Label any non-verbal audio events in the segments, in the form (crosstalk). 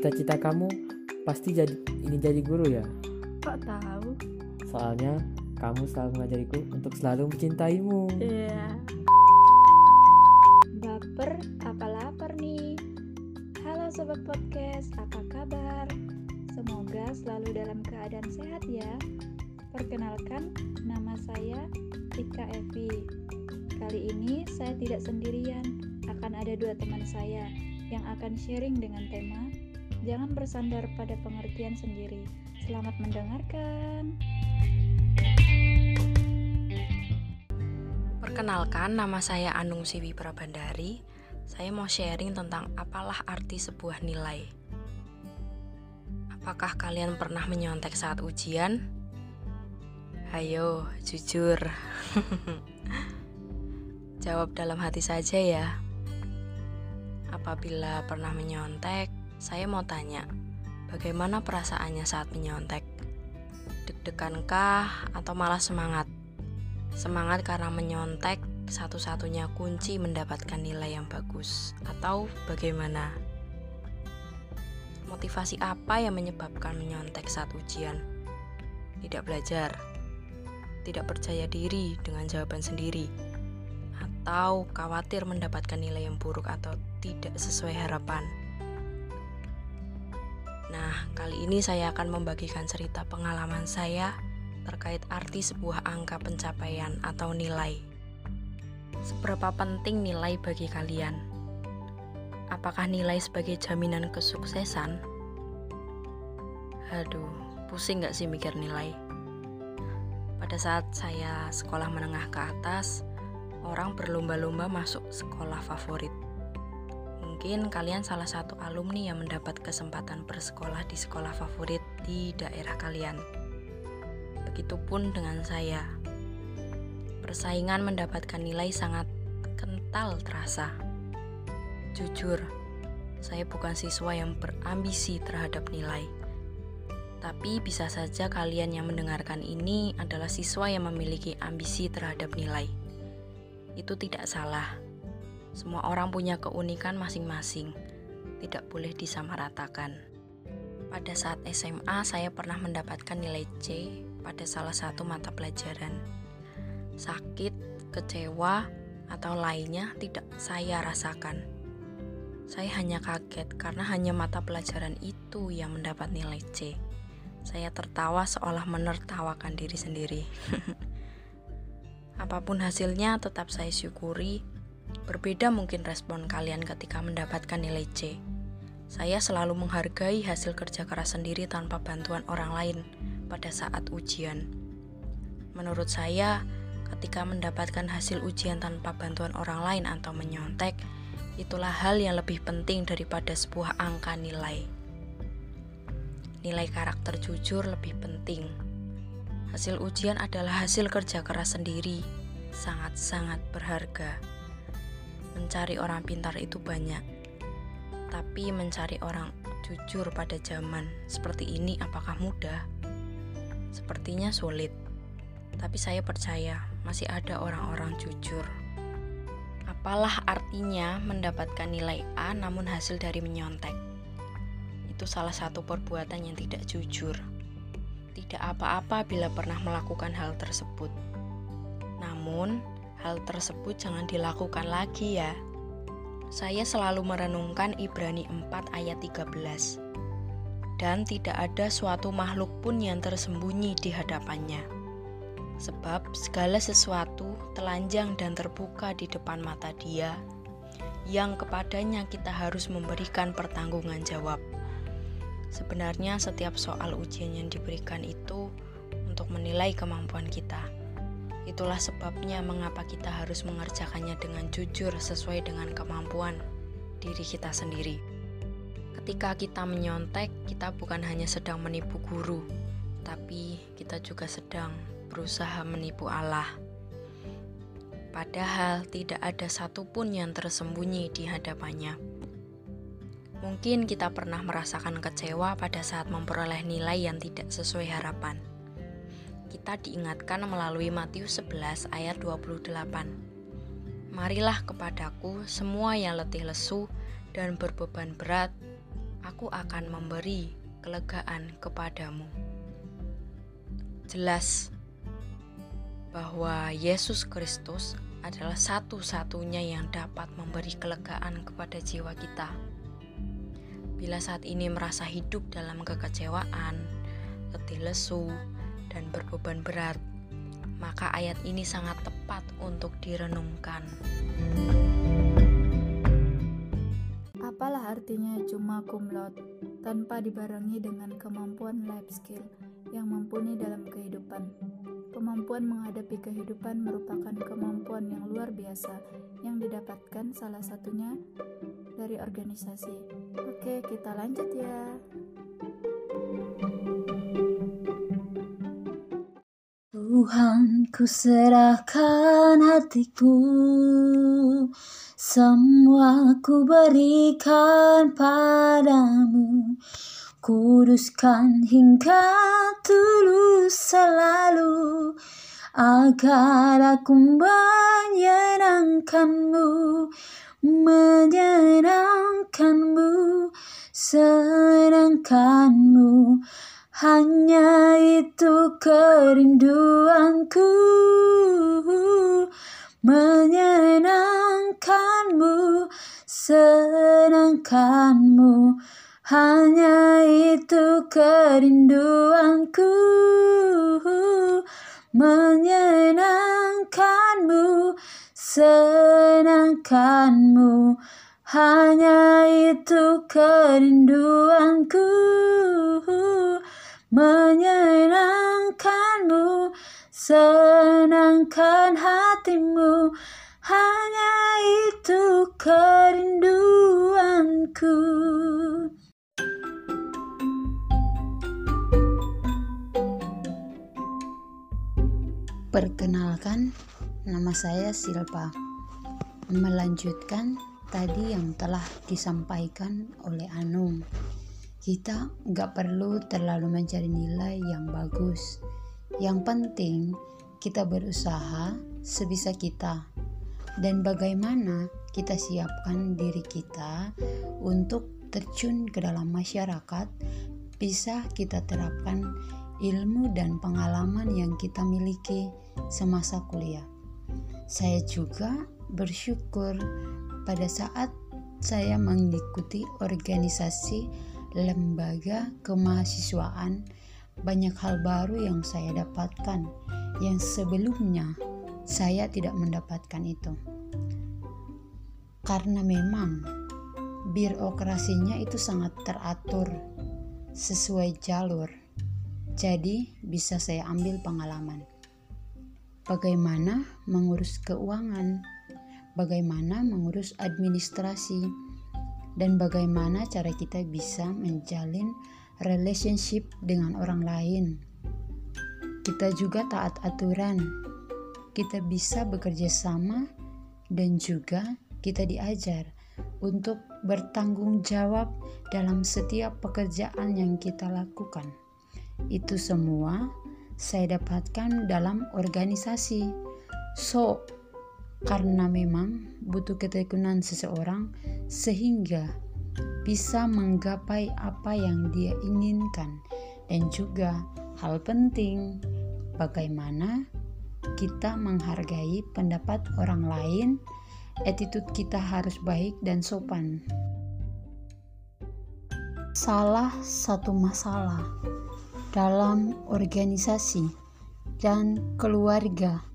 cita-cita kamu pasti jadi ini jadi guru ya? Kok tahu? Soalnya kamu selalu mengajariku untuk selalu mencintaimu. Iya. Baper apa lapar nih? Halo sobat podcast, apa kabar? Semoga selalu dalam keadaan sehat ya. Perkenalkan, nama saya Tika Evi. Kali ini saya tidak sendirian, akan ada dua teman saya yang akan sharing dengan tema Jangan bersandar pada pengertian sendiri. Selamat mendengarkan. Perkenalkan, nama saya Anung Siwi Prabandari. Saya mau sharing tentang apalah arti sebuah nilai. Apakah kalian pernah menyontek saat ujian? Ayo, jujur. (laughs) Jawab dalam hati saja ya. Apabila pernah menyontek, saya mau tanya, bagaimana perasaannya saat menyontek? Deg-degankah atau malah semangat? Semangat karena menyontek satu-satunya kunci mendapatkan nilai yang bagus atau bagaimana? Motivasi apa yang menyebabkan menyontek saat ujian? Tidak belajar, tidak percaya diri dengan jawaban sendiri, atau khawatir mendapatkan nilai yang buruk atau tidak sesuai harapan. Kali ini saya akan membagikan cerita pengalaman saya terkait arti sebuah angka pencapaian atau nilai. Seberapa penting nilai bagi kalian? Apakah nilai sebagai jaminan kesuksesan? Aduh, pusing gak sih mikir nilai? Pada saat saya sekolah menengah ke atas, orang berlomba-lomba masuk sekolah favorit Mungkin kalian salah satu alumni yang mendapat kesempatan bersekolah di sekolah favorit di daerah kalian. Begitupun dengan saya. Persaingan mendapatkan nilai sangat kental terasa. Jujur, saya bukan siswa yang berambisi terhadap nilai. Tapi bisa saja kalian yang mendengarkan ini adalah siswa yang memiliki ambisi terhadap nilai. Itu tidak salah semua orang punya keunikan masing-masing, tidak boleh disamaratakan. Pada saat SMA, saya pernah mendapatkan nilai C pada salah satu mata pelajaran. Sakit, kecewa, atau lainnya tidak saya rasakan. Saya hanya kaget karena hanya mata pelajaran itu yang mendapat nilai C. Saya tertawa seolah menertawakan diri sendiri. (laughs) Apa pun hasilnya, tetap saya syukuri Berbeda mungkin respon kalian ketika mendapatkan nilai C. Saya selalu menghargai hasil kerja keras sendiri tanpa bantuan orang lain pada saat ujian. Menurut saya, ketika mendapatkan hasil ujian tanpa bantuan orang lain atau menyontek, itulah hal yang lebih penting daripada sebuah angka nilai. Nilai karakter jujur lebih penting. Hasil ujian adalah hasil kerja keras sendiri, sangat-sangat berharga. Mencari orang pintar itu banyak, tapi mencari orang jujur pada zaman seperti ini apakah mudah? Sepertinya sulit, tapi saya percaya masih ada orang-orang jujur. Apalah artinya mendapatkan nilai A namun hasil dari menyontek? Itu salah satu perbuatan yang tidak jujur. Tidak apa-apa bila pernah melakukan hal tersebut. Namun, hal tersebut jangan dilakukan lagi ya. Saya selalu merenungkan Ibrani 4 ayat 13. Dan tidak ada suatu makhluk pun yang tersembunyi di hadapannya. Sebab segala sesuatu telanjang dan terbuka di depan mata dia, yang kepadanya kita harus memberikan pertanggungan jawab. Sebenarnya setiap soal ujian yang diberikan itu untuk menilai kemampuan kita Itulah sebabnya mengapa kita harus mengerjakannya dengan jujur sesuai dengan kemampuan diri kita sendiri. Ketika kita menyontek, kita bukan hanya sedang menipu guru, tapi kita juga sedang berusaha menipu Allah. Padahal tidak ada satupun yang tersembunyi di hadapannya. Mungkin kita pernah merasakan kecewa pada saat memperoleh nilai yang tidak sesuai harapan kita diingatkan melalui Matius 11 ayat 28. Marilah kepadaku semua yang letih lesu dan berbeban berat, aku akan memberi kelegaan kepadamu. Jelas bahwa Yesus Kristus adalah satu-satunya yang dapat memberi kelegaan kepada jiwa kita. Bila saat ini merasa hidup dalam kekecewaan, letih lesu, dan berbeban berat, maka ayat ini sangat tepat untuk direnungkan. Apalah artinya cuma kumlot tanpa dibarengi dengan kemampuan life skill yang mumpuni dalam kehidupan. Kemampuan menghadapi kehidupan merupakan kemampuan yang luar biasa yang didapatkan salah satunya dari organisasi. Oke, kita lanjut ya. Tuhan ku serahkan hatiku. Semua ku berikan padamu. Kuduskan hingga tulus selalu Agar aku menyenangkanmu Menyenangkanmu Senangkanmu hanya itu kerinduanku. Menyenangkanmu, senangkanmu. Hanya itu kerinduanku. Menyenangkanmu, senangkanmu. Hanya itu kerinduanku menyenangkanmu, senangkan hatimu, hanya itu kerinduanku. Perkenalkan, nama saya Silpa. Melanjutkan tadi yang telah disampaikan oleh Anung kita nggak perlu terlalu mencari nilai yang bagus. Yang penting kita berusaha sebisa kita dan bagaimana kita siapkan diri kita untuk terjun ke dalam masyarakat bisa kita terapkan ilmu dan pengalaman yang kita miliki semasa kuliah. Saya juga bersyukur pada saat saya mengikuti organisasi lembaga kemahasiswaan banyak hal baru yang saya dapatkan yang sebelumnya saya tidak mendapatkan itu. Karena memang birokrasinya itu sangat teratur sesuai jalur. Jadi bisa saya ambil pengalaman. Bagaimana mengurus keuangan, bagaimana mengurus administrasi, dan bagaimana cara kita bisa menjalin relationship dengan orang lain. Kita juga taat aturan, kita bisa bekerja sama, dan juga kita diajar untuk bertanggung jawab dalam setiap pekerjaan yang kita lakukan. Itu semua saya dapatkan dalam organisasi. So, karena memang butuh ketekunan seseorang sehingga bisa menggapai apa yang dia inginkan. Dan juga hal penting bagaimana kita menghargai pendapat orang lain attitude kita harus baik dan sopan. Salah satu masalah dalam organisasi dan keluarga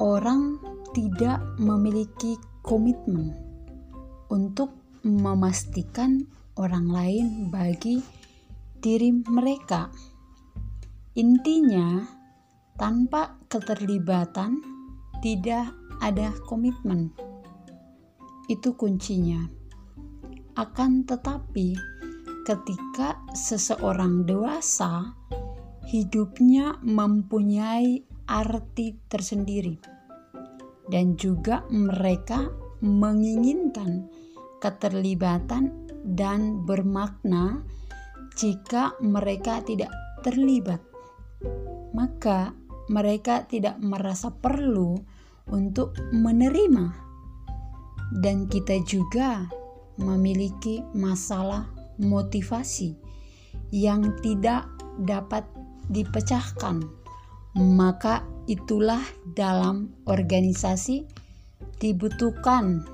orang tidak memiliki komitmen untuk memastikan orang lain bagi diri mereka. Intinya, tanpa keterlibatan, tidak ada komitmen. Itu kuncinya. Akan tetapi, ketika seseorang dewasa, hidupnya mempunyai arti tersendiri, dan juga mereka menginginkan keterlibatan dan bermakna jika mereka tidak terlibat, maka mereka tidak merasa perlu untuk menerima, dan kita juga memiliki masalah motivasi yang tidak dapat dipecahkan, maka itulah dalam organisasi dibutuhkan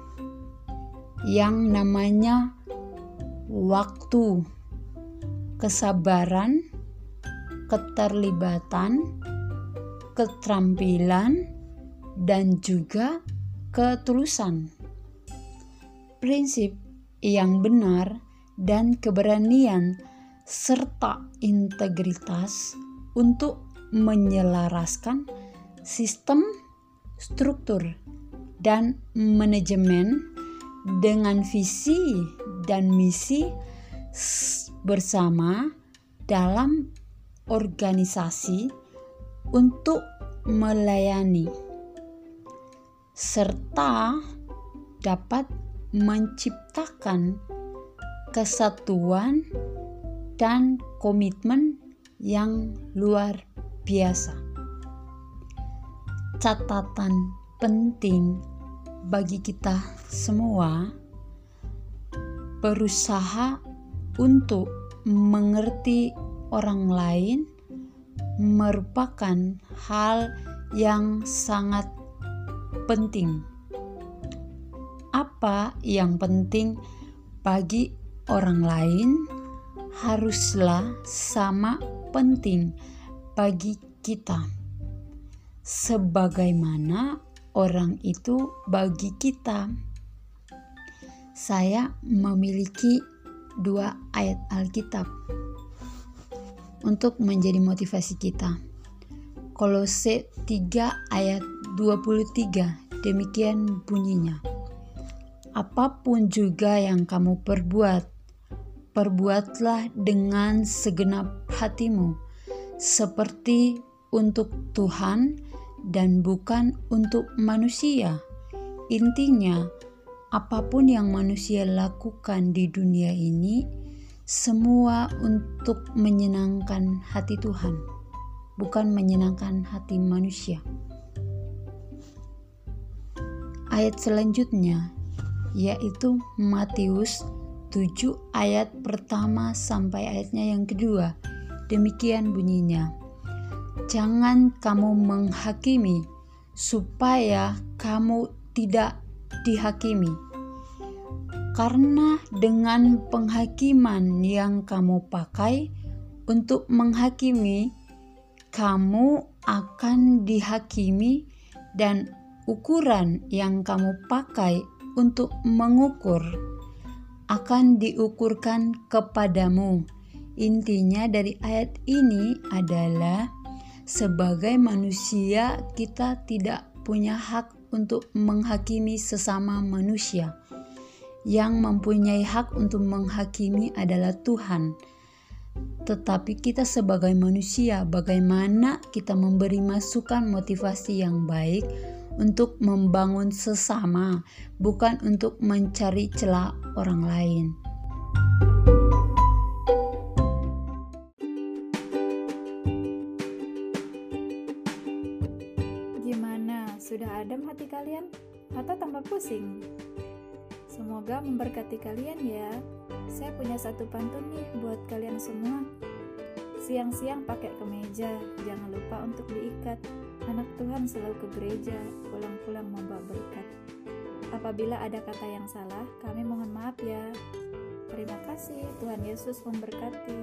yang namanya waktu, kesabaran, keterlibatan, keterampilan, dan juga ketulusan. Prinsip yang benar dan keberanian serta integritas untuk menyelaraskan sistem, struktur, dan manajemen dengan visi dan misi bersama dalam organisasi untuk melayani serta dapat menciptakan kesatuan dan komitmen yang luar biasa. Catatan penting bagi kita semua berusaha untuk mengerti orang lain merupakan hal yang sangat penting. Apa yang penting bagi orang lain haruslah sama penting bagi kita, sebagaimana orang itu bagi kita. Saya memiliki dua ayat Alkitab untuk menjadi motivasi kita. Kolose 3 ayat 23 demikian bunyinya. Apa pun juga yang kamu perbuat, perbuatlah dengan segenap hatimu, seperti untuk Tuhan dan bukan untuk manusia. Intinya, apa pun yang manusia lakukan di dunia ini, semua untuk menyenangkan hati Tuhan, bukan menyenangkan hati manusia. Ayat selanjutnya yaitu Matius 7 ayat pertama sampai ayatnya yang kedua. Demikian bunyinya. Jangan kamu menghakimi supaya kamu tidak dihakimi. Karena dengan penghakiman yang kamu pakai untuk menghakimi, kamu akan dihakimi dan ukuran yang kamu pakai untuk mengukur akan diukurkan kepadamu. Intinya dari ayat ini adalah sebagai manusia kita tidak punya hak untuk menghakimi sesama manusia. Yang mempunyai hak untuk menghakimi adalah Tuhan. Tetapi kita sebagai manusia, bagaimana kita memberi masukan motivasi yang baik untuk membangun sesama, bukan untuk mencari celah orang lain. Gimana, sudah adem hati kalian? Atau tambah pusing? Semoga memberkati kalian ya. Saya punya satu pantun nih buat kalian semua. Siang-siang pakai kemeja, jangan lupa untuk diikat. Anak Tuhan selalu ke gereja, pulang-pulang membawa berkat. Apabila ada kata yang salah, kami mohon maaf ya. Terima kasih, Tuhan Yesus memberkati.